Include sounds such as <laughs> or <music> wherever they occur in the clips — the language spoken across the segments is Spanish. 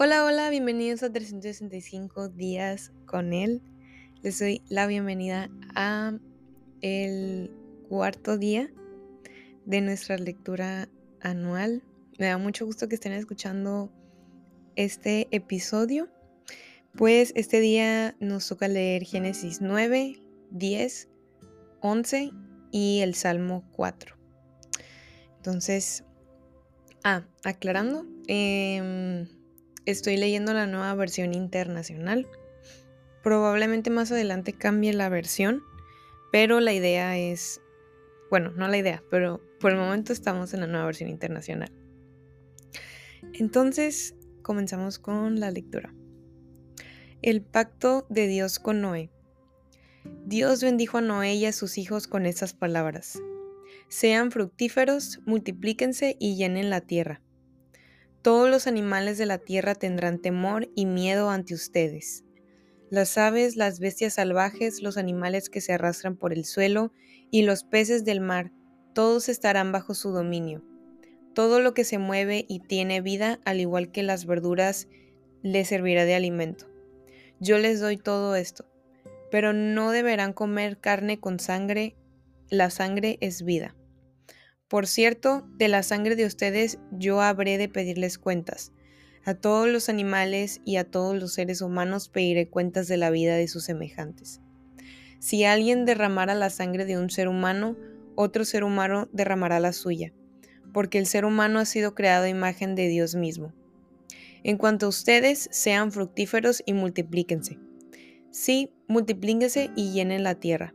Hola, hola, bienvenidos a 365 días con él. Les doy la bienvenida a el cuarto día de nuestra lectura anual. Me da mucho gusto que estén escuchando este episodio, pues este día nos toca leer Génesis 9, 10, 11 y el Salmo 4. Entonces, ah, aclarando, eh, Estoy leyendo la nueva versión internacional. Probablemente más adelante cambie la versión, pero la idea es, bueno, no la idea, pero por el momento estamos en la nueva versión internacional. Entonces, comenzamos con la lectura. El pacto de Dios con Noé. Dios bendijo a Noé y a sus hijos con estas palabras. Sean fructíferos, multiplíquense y llenen la tierra. Todos los animales de la tierra tendrán temor y miedo ante ustedes. Las aves, las bestias salvajes, los animales que se arrastran por el suelo y los peces del mar, todos estarán bajo su dominio. Todo lo que se mueve y tiene vida, al igual que las verduras, les servirá de alimento. Yo les doy todo esto, pero no deberán comer carne con sangre, la sangre es vida. Por cierto, de la sangre de ustedes yo habré de pedirles cuentas. A todos los animales y a todos los seres humanos pediré cuentas de la vida de sus semejantes. Si alguien derramara la sangre de un ser humano, otro ser humano derramará la suya, porque el ser humano ha sido creado imagen de Dios mismo. En cuanto a ustedes, sean fructíferos y multiplíquense. Sí, multiplíquense y llenen la tierra.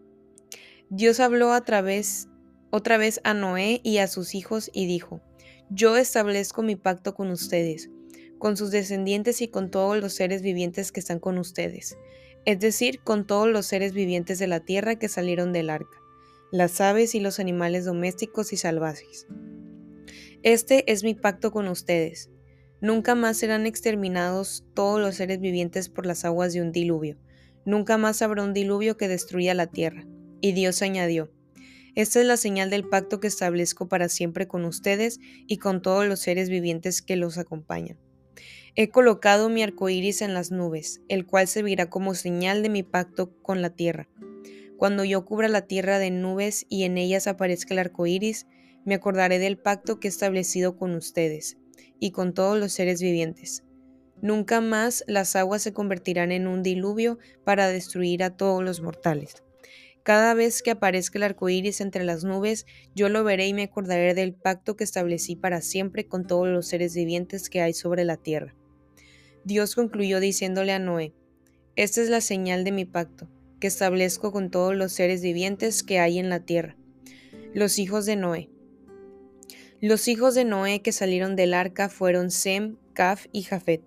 Dios habló a través otra vez a Noé y a sus hijos y dijo, Yo establezco mi pacto con ustedes, con sus descendientes y con todos los seres vivientes que están con ustedes, es decir, con todos los seres vivientes de la tierra que salieron del arca, las aves y los animales domésticos y salvajes. Este es mi pacto con ustedes. Nunca más serán exterminados todos los seres vivientes por las aguas de un diluvio. Nunca más habrá un diluvio que destruya la tierra. Y Dios añadió, esta es la señal del pacto que establezco para siempre con ustedes y con todos los seres vivientes que los acompañan. He colocado mi arco iris en las nubes, el cual servirá como señal de mi pacto con la tierra. Cuando yo cubra la tierra de nubes y en ellas aparezca el arco iris, me acordaré del pacto que he establecido con ustedes y con todos los seres vivientes. Nunca más las aguas se convertirán en un diluvio para destruir a todos los mortales. Cada vez que aparezca el arco iris entre las nubes, yo lo veré y me acordaré del pacto que establecí para siempre con todos los seres vivientes que hay sobre la tierra. Dios concluyó diciéndole a Noé: Esta es la señal de mi pacto, que establezco con todos los seres vivientes que hay en la tierra. Los hijos de Noé. Los hijos de Noé que salieron del arca fueron Sem, Caf y Jafet.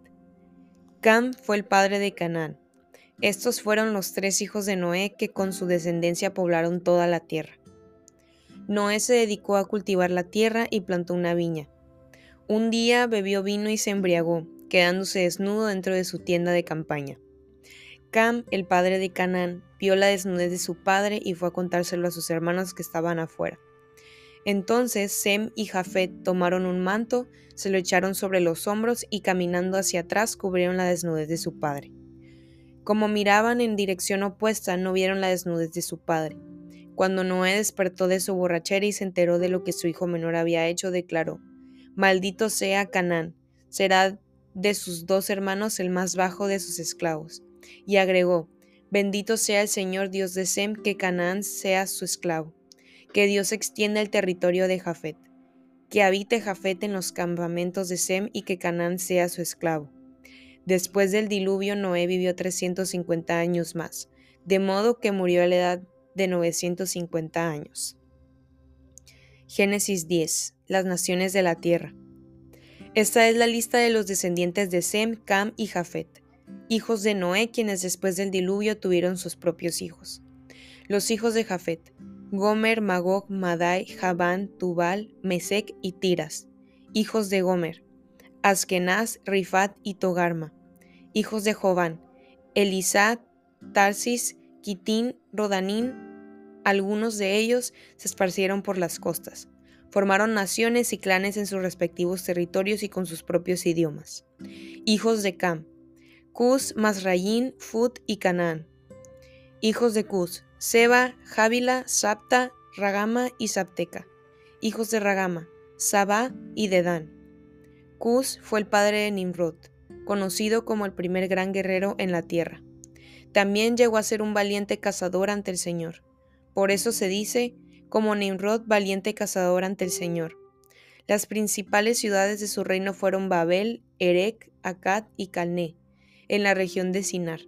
Cam fue el padre de Canaán. Estos fueron los tres hijos de Noé que con su descendencia poblaron toda la tierra. Noé se dedicó a cultivar la tierra y plantó una viña. Un día bebió vino y se embriagó, quedándose desnudo dentro de su tienda de campaña. Cam, el padre de Canaán, vio la desnudez de su padre y fue a contárselo a sus hermanos que estaban afuera. Entonces Sem y Jafet tomaron un manto, se lo echaron sobre los hombros y caminando hacia atrás cubrieron la desnudez de su padre. Como miraban en dirección opuesta, no vieron la desnudez de su padre. Cuando Noé despertó de su borrachera y se enteró de lo que su hijo menor había hecho, declaró, Maldito sea Canaán, será de sus dos hermanos el más bajo de sus esclavos. Y agregó, Bendito sea el Señor Dios de Sem, que Canaán sea su esclavo. Que Dios extienda el territorio de Jafet. Que habite Jafet en los campamentos de Sem y que Canaán sea su esclavo. Después del diluvio, Noé vivió 350 años más, de modo que murió a la edad de 950 años. Génesis 10. Las naciones de la tierra. Esta es la lista de los descendientes de Sem, Cam y Jafet, hijos de Noé, quienes después del diluvio tuvieron sus propios hijos. Los hijos de Jafet, Gomer, Magog, Madai, Javán, Tubal, Mesec y Tiras, hijos de Gomer, Askenaz, Rifat y Togarma, hijos de Jován, Elisá, Tarsis, Quitín, Rodanín, algunos de ellos se esparcieron por las costas. Formaron naciones y clanes en sus respectivos territorios y con sus propios idiomas. Hijos de Cam, Cus, Masrayin, Fut y Canaán. Hijos de Cus, Seba, Jávila, Sapta, Ragama y Sapteca. Hijos de Ragama, Saba y Dedán. Cus fue el padre de Nimrod, conocido como el primer gran guerrero en la tierra. También llegó a ser un valiente cazador ante el Señor. Por eso se dice, como Nimrod, valiente cazador ante el Señor. Las principales ciudades de su reino fueron Babel, Erech, Akkad y Calné, en la región de Sinar.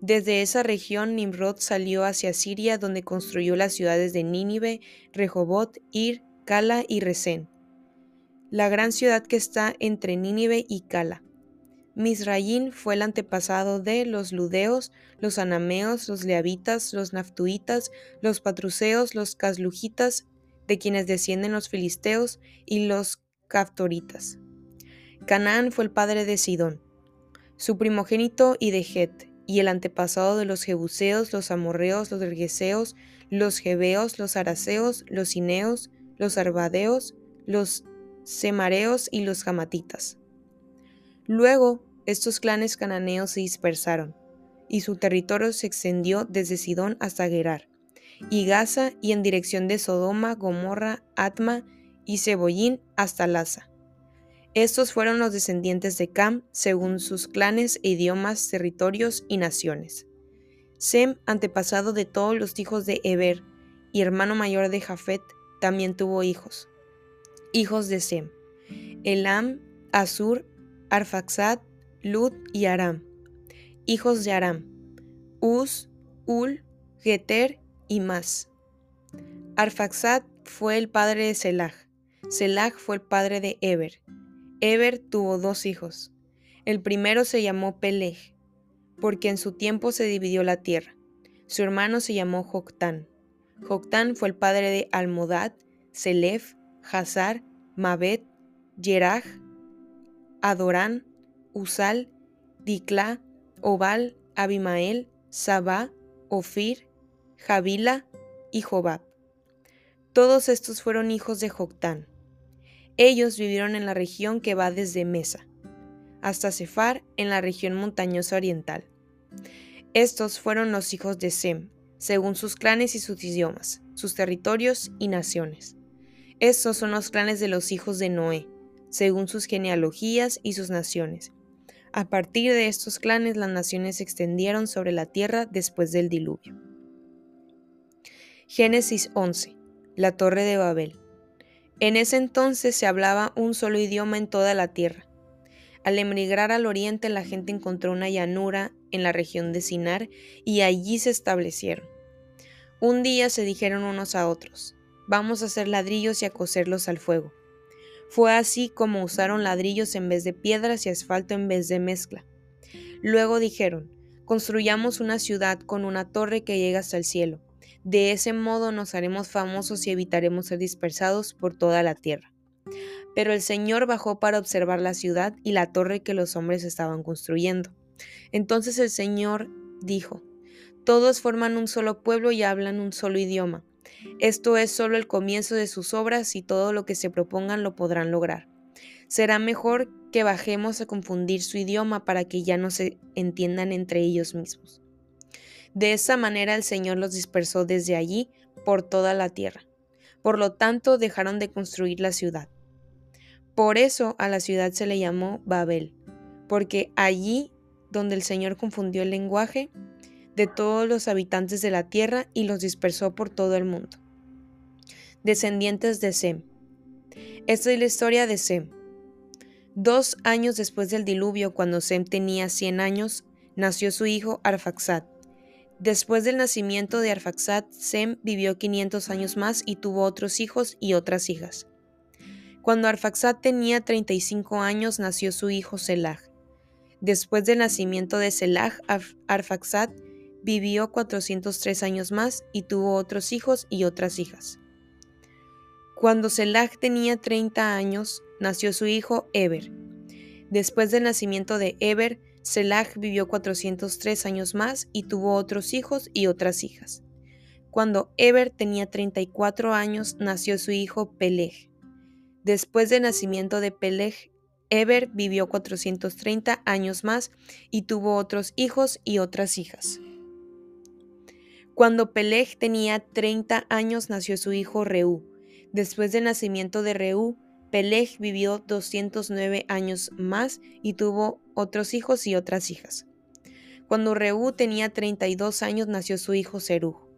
Desde esa región Nimrod salió hacia Siria donde construyó las ciudades de Nínive, Rehobot, Ir, Cala y Resén, la gran ciudad que está entre Nínive y Cala. Misraín fue el antepasado de los ludeos, los anameos, los leavitas, los naftuitas, los patruceos, los caslujitas, de quienes descienden los filisteos, y los caftoritas. Canaán fue el padre de Sidón su primogénito y de Het, y el antepasado de los jebuseos, los amorreos, los ergeseos, los jebeos, los araseos, los cineos, los arbadeos, los semareos y los jamatitas. Luego, estos clanes cananeos se dispersaron, y su territorio se extendió desde Sidón hasta Gerar, y Gaza, y en dirección de Sodoma, Gomorra, Atma y Cebollín hasta Laza estos fueron los descendientes de Cam según sus clanes, idiomas, territorios y naciones. Sem, antepasado de todos los hijos de Eber y hermano mayor de Jafet, también tuvo hijos. Hijos de Sem: Elam, Asur, Arfaxad, Lud y Aram. Hijos de Aram: Uz, Ul, Geter y Mas. Arfaxad fue el padre de Selah. Selah fue el padre de Eber. Eber tuvo dos hijos. El primero se llamó Peleg, porque en su tiempo se dividió la tierra. Su hermano se llamó Joctán. Joctán fue el padre de Almodad, Selef, Hazar, Mabet, Yeraj, Adorán, Usal, Dikla, Obal, Abimael, Sabá, Ofir, Javila y Jobab. Todos estos fueron hijos de Joctán. Ellos vivieron en la región que va desde Mesa hasta Cefar en la región montañosa oriental. Estos fueron los hijos de Sem, según sus clanes y sus idiomas, sus territorios y naciones. Estos son los clanes de los hijos de Noé, según sus genealogías y sus naciones. A partir de estos clanes las naciones se extendieron sobre la tierra después del diluvio. Génesis 11. La Torre de Babel. En ese entonces se hablaba un solo idioma en toda la tierra. Al emigrar al oriente la gente encontró una llanura en la región de Sinar y allí se establecieron. Un día se dijeron unos a otros, vamos a hacer ladrillos y a coserlos al fuego. Fue así como usaron ladrillos en vez de piedras y asfalto en vez de mezcla. Luego dijeron, construyamos una ciudad con una torre que llega hasta el cielo de ese modo nos haremos famosos y evitaremos ser dispersados por toda la tierra. Pero el Señor bajó para observar la ciudad y la torre que los hombres estaban construyendo. Entonces el Señor dijo, Todos forman un solo pueblo y hablan un solo idioma. Esto es solo el comienzo de sus obras y todo lo que se propongan lo podrán lograr. Será mejor que bajemos a confundir su idioma para que ya no se entiendan entre ellos mismos. De esa manera el Señor los dispersó desde allí por toda la tierra. Por lo tanto, dejaron de construir la ciudad. Por eso a la ciudad se le llamó Babel, porque allí donde el Señor confundió el lenguaje de todos los habitantes de la tierra y los dispersó por todo el mundo. Descendientes de Sem. Esta es la historia de Sem. Dos años después del diluvio, cuando Sem tenía 100 años, nació su hijo Arfaxad. Después del nacimiento de Arfaxad, Sem vivió 500 años más y tuvo otros hijos y otras hijas. Cuando Arfaxad tenía 35 años nació su hijo Selah. Después del nacimiento de Selah, Arfaxad vivió 403 años más y tuvo otros hijos y otras hijas. Cuando Selah tenía 30 años, nació su hijo Eber. Después del nacimiento de Eber, Selah vivió 403 años más y tuvo otros hijos y otras hijas. Cuando Eber tenía 34 años, nació su hijo Peleg. Después del nacimiento de Peleg, Eber vivió 430 años más y tuvo otros hijos y otras hijas. Cuando Peleg tenía 30 años nació su hijo Reú. Después del nacimiento de Reú, Peleg vivió 209 años más y tuvo otros hijos y otras hijas. Cuando Reú tenía 32 años nació su hijo Serug.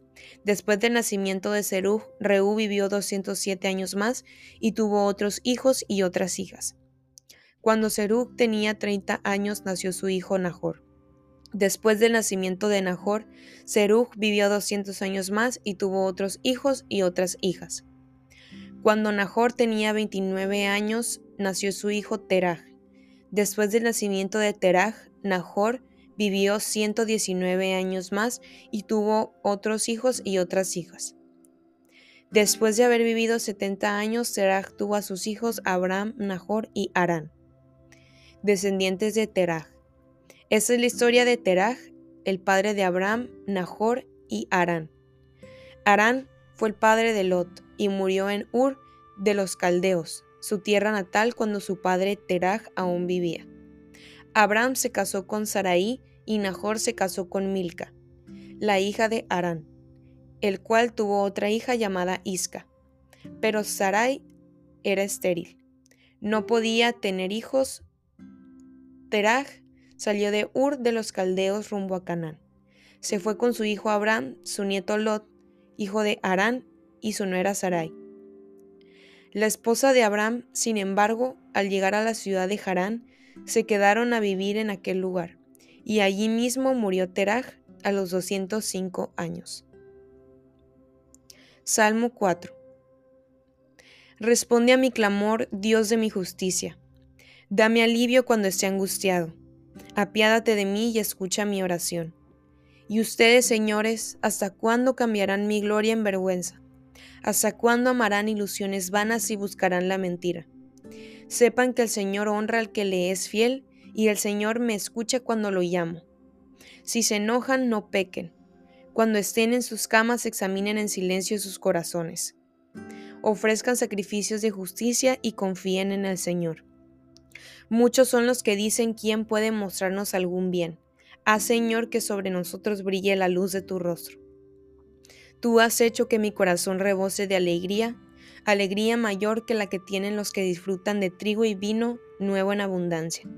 Después del nacimiento de Serug, Reú vivió 207 años más y tuvo otros hijos y otras hijas. Cuando Serug tenía 30 años nació su hijo Nahor. Después del nacimiento de Nahor, Serug vivió 200 años más y tuvo otros hijos y otras hijas. Cuando Nahor tenía 29 años, nació su hijo Terah. Después del nacimiento de Terah, Nahor vivió 119 años más y tuvo otros hijos y otras hijas. Después de haber vivido 70 años, Terah tuvo a sus hijos Abraham, Nahor y Arán descendientes de Terah. Esta es la historia de Terah, el padre de Abraham, Nahor y Arán. Arán fue el padre de Lot y murió en Ur de los Caldeos, su tierra natal cuando su padre Terah aún vivía. Abraham se casó con Sarai y Nahor se casó con Milca, la hija de Arán, el cual tuvo otra hija llamada Isca. Pero Sarai era estéril. No podía tener hijos Terah salió de Ur de los Caldeos rumbo a Canaán. Se fue con su hijo Abraham, su nieto Lot, hijo de Arán, y su nuera Sarai. La esposa de Abraham, sin embargo, al llegar a la ciudad de Harán, se quedaron a vivir en aquel lugar, y allí mismo murió Terah a los 205 años. Salmo 4 Responde a mi clamor, Dios de mi justicia Dame alivio cuando esté angustiado. Apiádate de mí y escucha mi oración. Y ustedes, señores, ¿hasta cuándo cambiarán mi gloria en vergüenza? ¿Hasta cuándo amarán ilusiones vanas y buscarán la mentira? Sepan que el Señor honra al que le es fiel y el Señor me escucha cuando lo llamo. Si se enojan, no pequen. Cuando estén en sus camas, examinen en silencio sus corazones. Ofrezcan sacrificios de justicia y confíen en el Señor. Muchos son los que dicen quién puede mostrarnos algún bien. Haz, Señor, que sobre nosotros brille la luz de tu rostro. Tú has hecho que mi corazón rebose de alegría, alegría mayor que la que tienen los que disfrutan de trigo y vino nuevo en abundancia.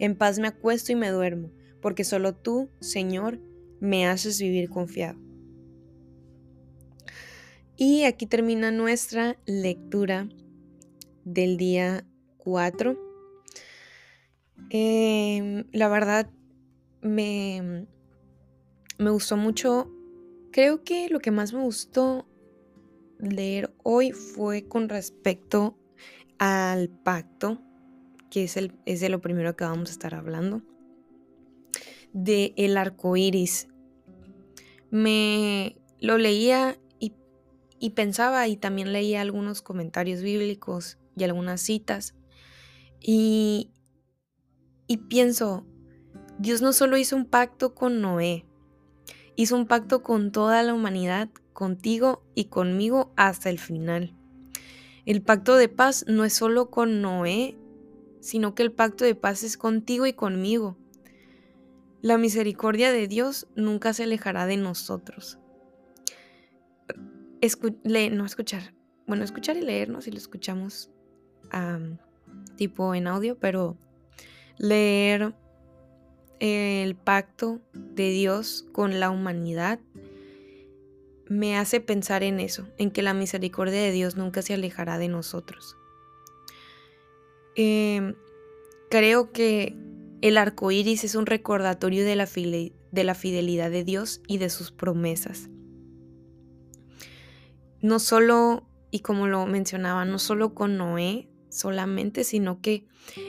En paz me acuesto y me duermo, porque solo tú, Señor, me haces vivir confiado. Y aquí termina nuestra lectura del día 4 Em, la verdad, me, me gustó mucho. Creo que lo que más me gustó leer hoy fue con respecto al pacto, que es, el, es de lo primero que vamos a estar hablando, de el arco iris. Me lo leía y, y pensaba, y también leía algunos comentarios bíblicos y algunas citas. Y, y pienso, Dios no solo hizo un pacto con Noé, hizo un pacto con toda la humanidad, contigo y conmigo hasta el final. El pacto de paz no es solo con Noé, sino que el pacto de paz es contigo y conmigo. La misericordia de Dios nunca se alejará de nosotros. no escuchar, bueno, escuchar y leernos si lo escuchamos tipo en audio, pero leer el pacto de Dios con la humanidad me hace pensar en eso, en que la misericordia de Dios nunca se alejará de nosotros. Em, creo que el arco iris es un recordatorio de la, de la fidelidad de Dios y de sus promesas. No solo, y como lo mencionaba, no solo con Noé, solamente, sino que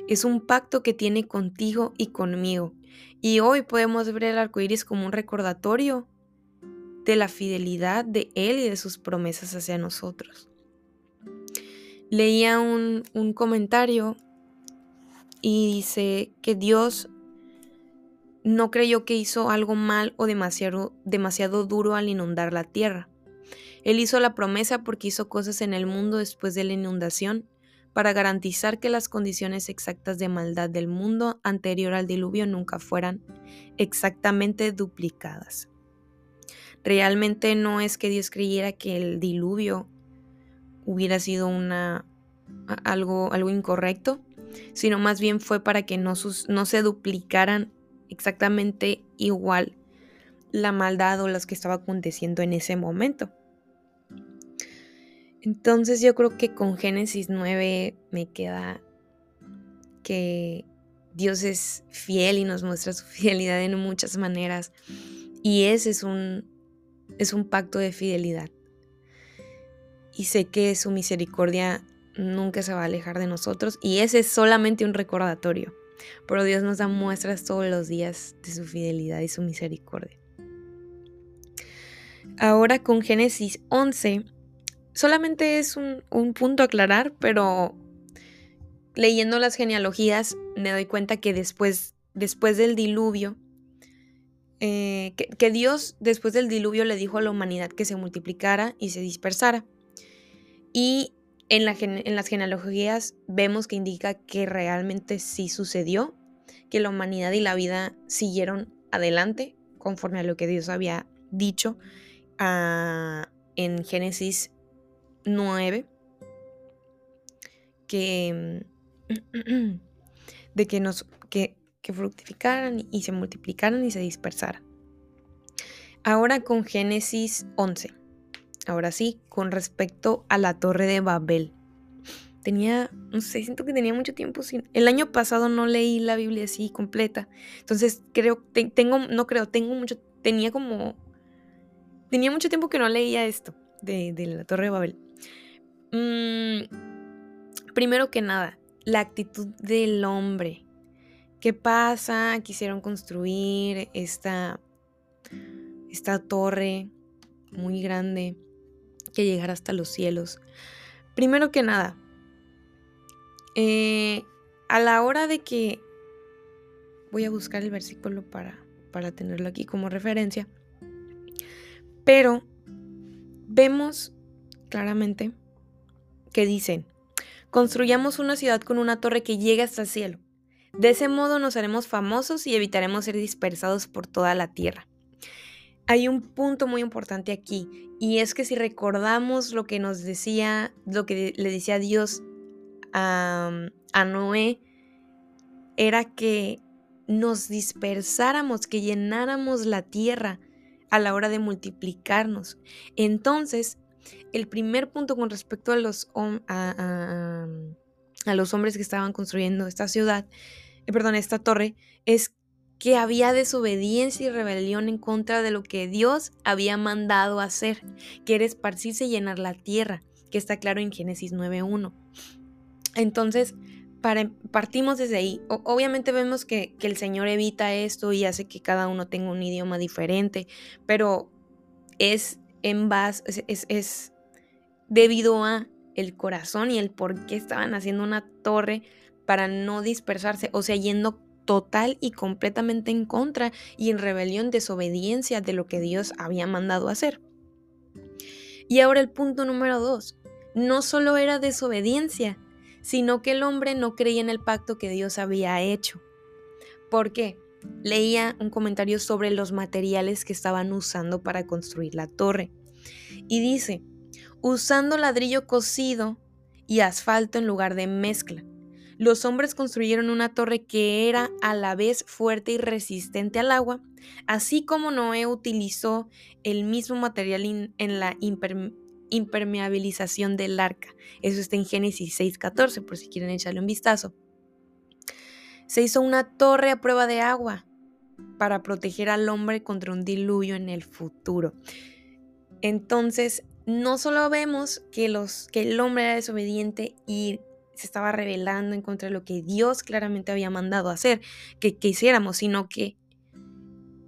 es un pacto que tiene contigo y conmigo. Y hoy podemos ver el arco iris como un recordatorio de la fidelidad de Él y de sus promesas hacia nosotros. Leía un, comentario y dice que Dios no creyó que hizo algo mal o demasiado, demasiado duro al inundar la tierra. Él hizo la promesa porque hizo cosas en el mundo después de la inundación para garantizar que las condiciones exactas de maldad del mundo anterior al diluvio nunca fueran exactamente duplicadas. Realmente no es que Dios creyera que el diluvio hubiera sido una, algo, algo incorrecto, sino más bien fue para que no, no se duplicaran exactamente igual la maldad o las que estaba aconteciendo en ese momento. Entonces yo creo que con Génesis 9 me queda que Dios es fiel y nos muestra su <laughs> fidelidad en muchas maneras. Y ese es un, es un pacto de fidelidad. Y sé que su misericordia nunca se va a alejar de nosotros. Y ese es solamente un recordatorio. Pero Dios nos da muestras todos los días de su fidelidad y su misericordia. Ahora con Génesis 11 solamente es un, punto a aclarar, pero leyendo las genealogías me doy cuenta que después, después del diluvio, eh, que, Dios después del diluvio le dijo a la humanidad que se multiplicara y se dispersara. Y en, las genealogías vemos que indica que realmente sí sucedió, que la humanidad y la vida siguieron adelante conforme a lo que Dios había dicho ah, en Génesis 9 que <clears throat> de que nos que, que fructificaran y se multiplicaran y se dispersaran. Ahora con Génesis 11. Ahora sí, con respecto a la torre de Babel. Tenía, no sé, siento que tenía mucho tiempo sin... El año pasado no leí la Biblia así completa. Entonces creo, tengo, no creo, tengo mucho, tenía como... Tenía mucho tiempo que no leía esto de la torre de Babel. Mm, primero que nada, la actitud del hombre. ¿Qué pasa? Quisieron construir esta, esta torre muy grande que llegara hasta los cielos. Primero que nada, eh, a la hora de que voy a buscar el versículo para, para tenerlo aquí como referencia, pero vemos claramente que dicen, construyamos una ciudad con una torre que llegue hasta el cielo. De ese modo nos haremos famosos y evitaremos ser dispersados por toda la tierra. Hay un punto muy importante aquí y es que si recordamos lo que nos decía, lo que le decía Dios a, a Noé, era que nos dispersáramos, que llenáramos la tierra a la hora de multiplicarnos. Entonces, el primer punto con respecto a los, hombres que estaban construyendo esta ciudad, eh, perdón, esta torre, es que había desobediencia y rebelión en contra de lo que Dios había mandado hacer, que era esparcirse y llenar la tierra, que está claro en Génesis 9.1. Entonces, partimos desde ahí. obviamente vemos que, el Señor evita esto y hace que cada uno tenga un idioma diferente, pero es en base, es, debido a el corazón y el por qué estaban haciendo una torre para no dispersarse, o sea, yendo total y completamente en contra y en rebelión, desobediencia de lo que Dios había mandado hacer. Y ahora el punto número dos, no solo era desobediencia, sino que el hombre no creía en el pacto que Dios había hecho. ¿Por qué? Leía un comentario sobre los materiales que estaban usando para construir la torre. Y dice, usando ladrillo cocido y asfalto en lugar de mezcla. Los hombres construyeron una torre que era a la vez fuerte y resistente al agua, así como Noé utilizó el mismo material en la impermeabilización del arca. Eso está en Génesis 6.14, por si quieren echarle un vistazo se hizo una torre a prueba de agua para proteger al hombre contra un diluvio en el futuro. Entonces, no solo vemos que, los, que el hombre era desobediente y se estaba rebelando en contra de lo que Dios claramente había mandado hacer, que, que hiciéramos, sino que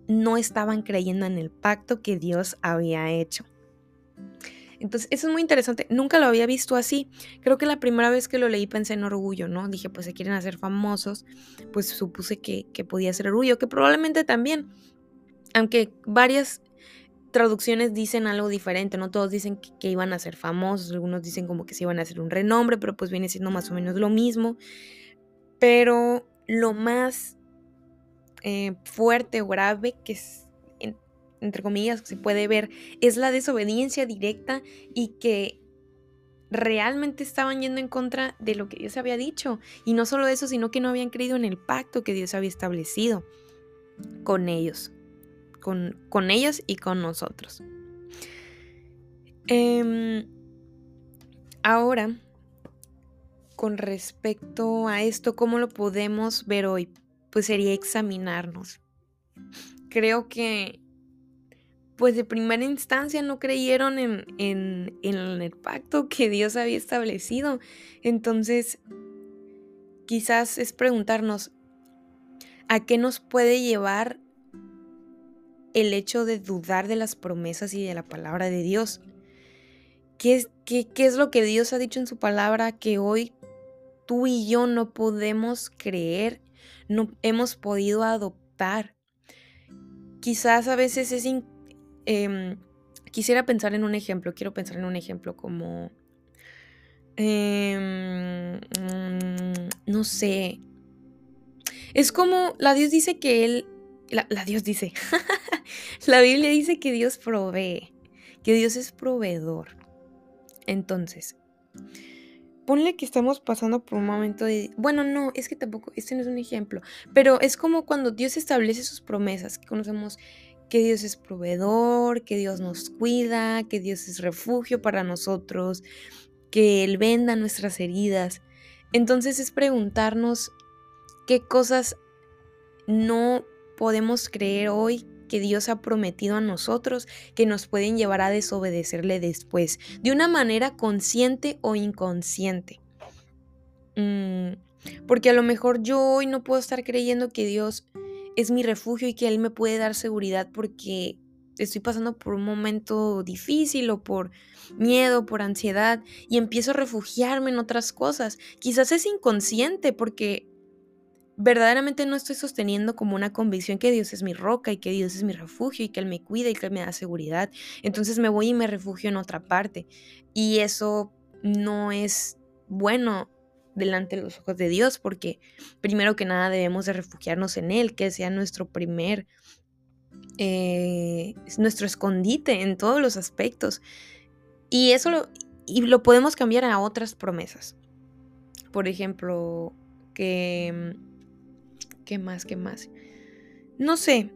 no estaban creyendo en el pacto que Dios había hecho. Entonces, eso es muy interesante. Nunca lo había visto así. Creo que la primera vez que lo leí pensé en orgullo, ¿no? Dije, pues se quieren hacer famosos, pues supuse que, podía ser orgullo, que probablemente también. Aunque varias, traducciones dicen algo diferente, no todos dicen que, iban a ser famosos, algunos dicen como que se iban a hacer un renombre, pero pues viene siendo más o menos lo mismo. Pero lo más eh, fuerte o grave que es, entre comillas, se puede ver es la desobediencia directa y que realmente estaban yendo en contra de lo que Dios había dicho. Y no solo eso, sino que no habían creído en el pacto que Dios había establecido con ellos, con, con ellos y con nosotros. Em, ahora, con respecto a esto, ¿cómo lo podemos ver hoy? Pues sería examinarnos. Creo que pues de primera instancia no creyeron en, en, el pacto que Dios había establecido. Entonces, quizás es preguntarnos, ¿a qué nos puede llevar el hecho de dudar de las promesas y de la palabra de Dios? ¿Qué es, qué, qué es lo que Dios ha dicho en su palabra que hoy tú y yo no podemos creer, no hemos podido adoptar? Quizás a veces es Em, quisiera pensar en un ejemplo, quiero pensar en un ejemplo como, em, mm, no sé, es como la Dios dice que Él, la, la Dios dice, <laughs> la Biblia dice que Dios provee, que Dios es proveedor. Entonces, ponle que estamos pasando por un momento de... Bueno, no, es que tampoco, este no es un ejemplo, pero es como cuando Dios establece sus promesas, que conocemos que Dios es proveedor, que Dios nos cuida, que Dios es refugio para nosotros, que Él venda nuestras heridas. Entonces es preguntarnos qué cosas no podemos creer hoy que Dios ha prometido a nosotros que nos pueden llevar a desobedecerle después, de una manera consciente o inconsciente. Mm, porque a lo mejor yo hoy no puedo estar creyendo que Dios es mi refugio y que Él me puede dar seguridad porque estoy pasando por un momento difícil o por miedo, por ansiedad y empiezo a refugiarme en otras cosas. Quizás es inconsciente porque verdaderamente no estoy sosteniendo como una convicción que Dios es mi roca y que Dios es mi refugio y que Él me cuida y que Él me da seguridad. Entonces me voy y me refugio en otra parte. Y eso no es bueno delante de los ojos de Dios, porque primero que nada debemos de refugiarnos en Él, que sea nuestro primer, eh, nuestro escondite en todos los aspectos. Y eso lo, y lo podemos cambiar a otras promesas. Por ejemplo, que... ¿Qué más? ¿Qué más? No sé.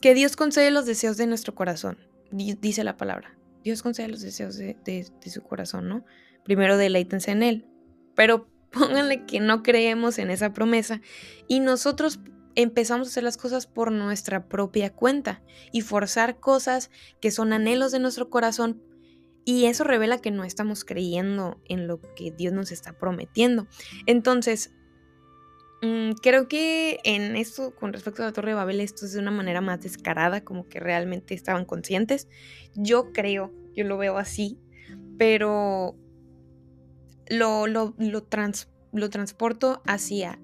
Que Dios concede los deseos de nuestro corazón. Dice la palabra. Dios concede los deseos de, de su corazón, ¿no? Primero deleítense en Él pero <laughs> pónganle que no creemos en esa promesa y nosotros empezamos a hacer las cosas por nuestra propia cuenta y forzar cosas que son anhelos de nuestro corazón y eso revela que no estamos creyendo en lo que Dios nos está prometiendo. Entonces, mm, creo que en esto, con respecto a la Torre de Babel, esto es de una manera más descarada, como que realmente estaban conscientes. Yo creo, yo lo veo así, pero lo, lo, lo, lo transporto hacia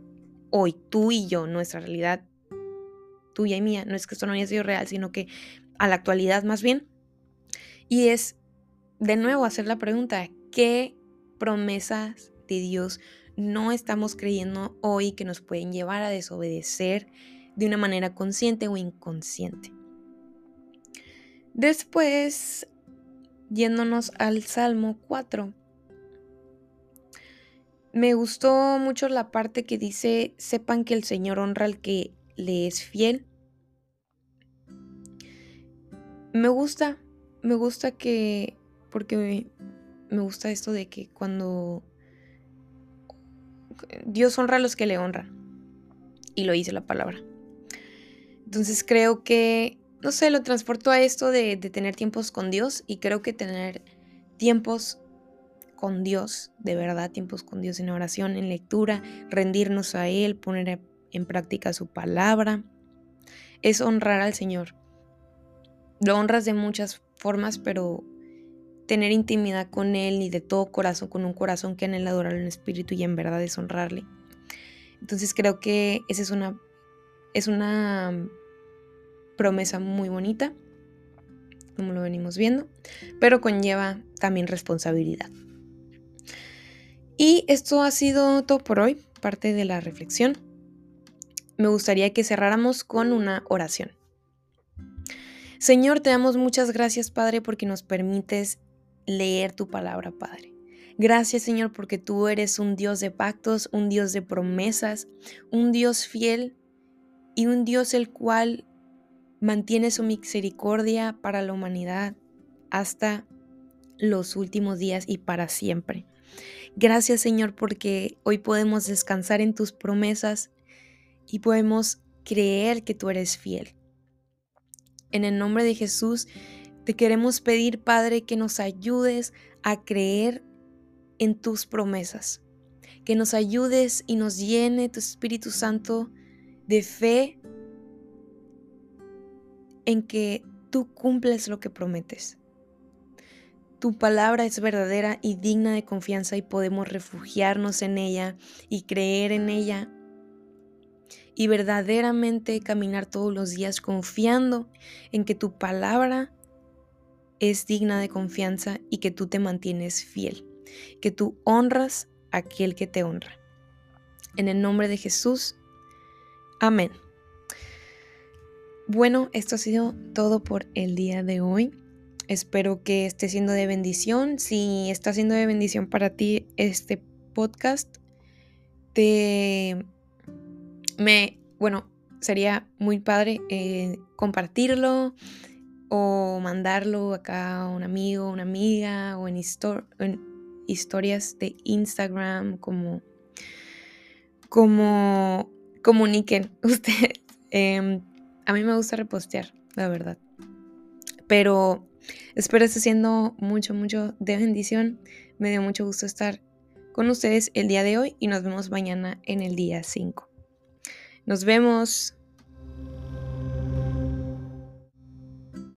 hoy, tú y yo, nuestra realidad tuya y mía. No es que esto no haya sido real, sino que a la actualidad más bien. Y es, de nuevo, hacer la pregunta, ¿qué promesas de Dios no estamos creyendo hoy que nos pueden llevar a desobedecer de una manera consciente o inconsciente? Después, yéndonos al Salmo 4, me gustó mucho la parte que dice, sepan que el Señor honra al que le es fiel. Me gusta, me gusta que, porque me, gusta esto de que cuando Dios honra a los que le honran. Y lo dice la palabra. Entonces creo que, no sé, lo transporto a esto de, de tener tiempos con Dios y creo que tener tiempos con Dios, de verdad, tiempos con Dios en oración, en lectura, rendirnos a Él, poner en práctica su palabra, es honrar al Señor. Lo honras de muchas formas, pero tener intimidad con Él y de todo corazón, con un corazón que anhela adorarlo en espíritu y en verdad es honrarle. Entonces creo que esa es una, es una promesa muy bonita como lo venimos viendo, pero conlleva también responsabilidad. Y esto ha sido todo por hoy, parte de la reflexión. Me gustaría que cerráramos con una oración. Señor, te damos muchas gracias, Padre, porque nos permites leer tu palabra, Padre. Gracias, Señor, porque tú eres un Dios de pactos, un Dios de promesas, un Dios fiel y un Dios el cual mantiene su misericordia para la humanidad hasta los últimos días y para siempre. Gracias Señor porque hoy podemos descansar en tus promesas y podemos creer que tú eres fiel. En el nombre de Jesús te queremos pedir Padre que nos ayudes a creer en tus promesas, que nos ayudes y nos llene tu Espíritu Santo de fe en que tú cumples lo que prometes. Tu palabra es verdadera y digna de confianza y podemos refugiarnos en ella y creer en ella y verdaderamente caminar todos los días confiando en que tu palabra es digna de confianza y que tú te mantienes fiel, que tú honras a aquel que te honra. En el nombre de Jesús, amén. Bueno, esto ha sido todo por el día de hoy. Espero que esté siendo de bendición. Si está siendo de bendición para ti este podcast, te me bueno, sería muy padre eh, compartirlo o mandarlo acá a un amigo, una amiga o en, historias de Instagram como como comuniquen <laughs> ustedes. Em, a mí me gusta repostear, la verdad. Pero espero esté siendo mucho, mucho de bendición. Me dio mucho gusto estar con ustedes el día de hoy y nos vemos mañana en el día 5. Nos vemos.